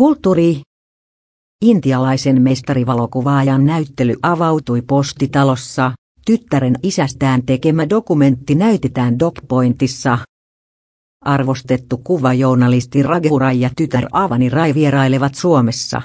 Kulttuuri. Intialaisen mestarivalokuvaajan näyttely avautui postitalossa. Tyttären isästään tekemä dokumentti näytetään DocPointissa. Arvostettu kuvajournalisti Raghurai ja tytär Avani Rai vierailevat Suomessa.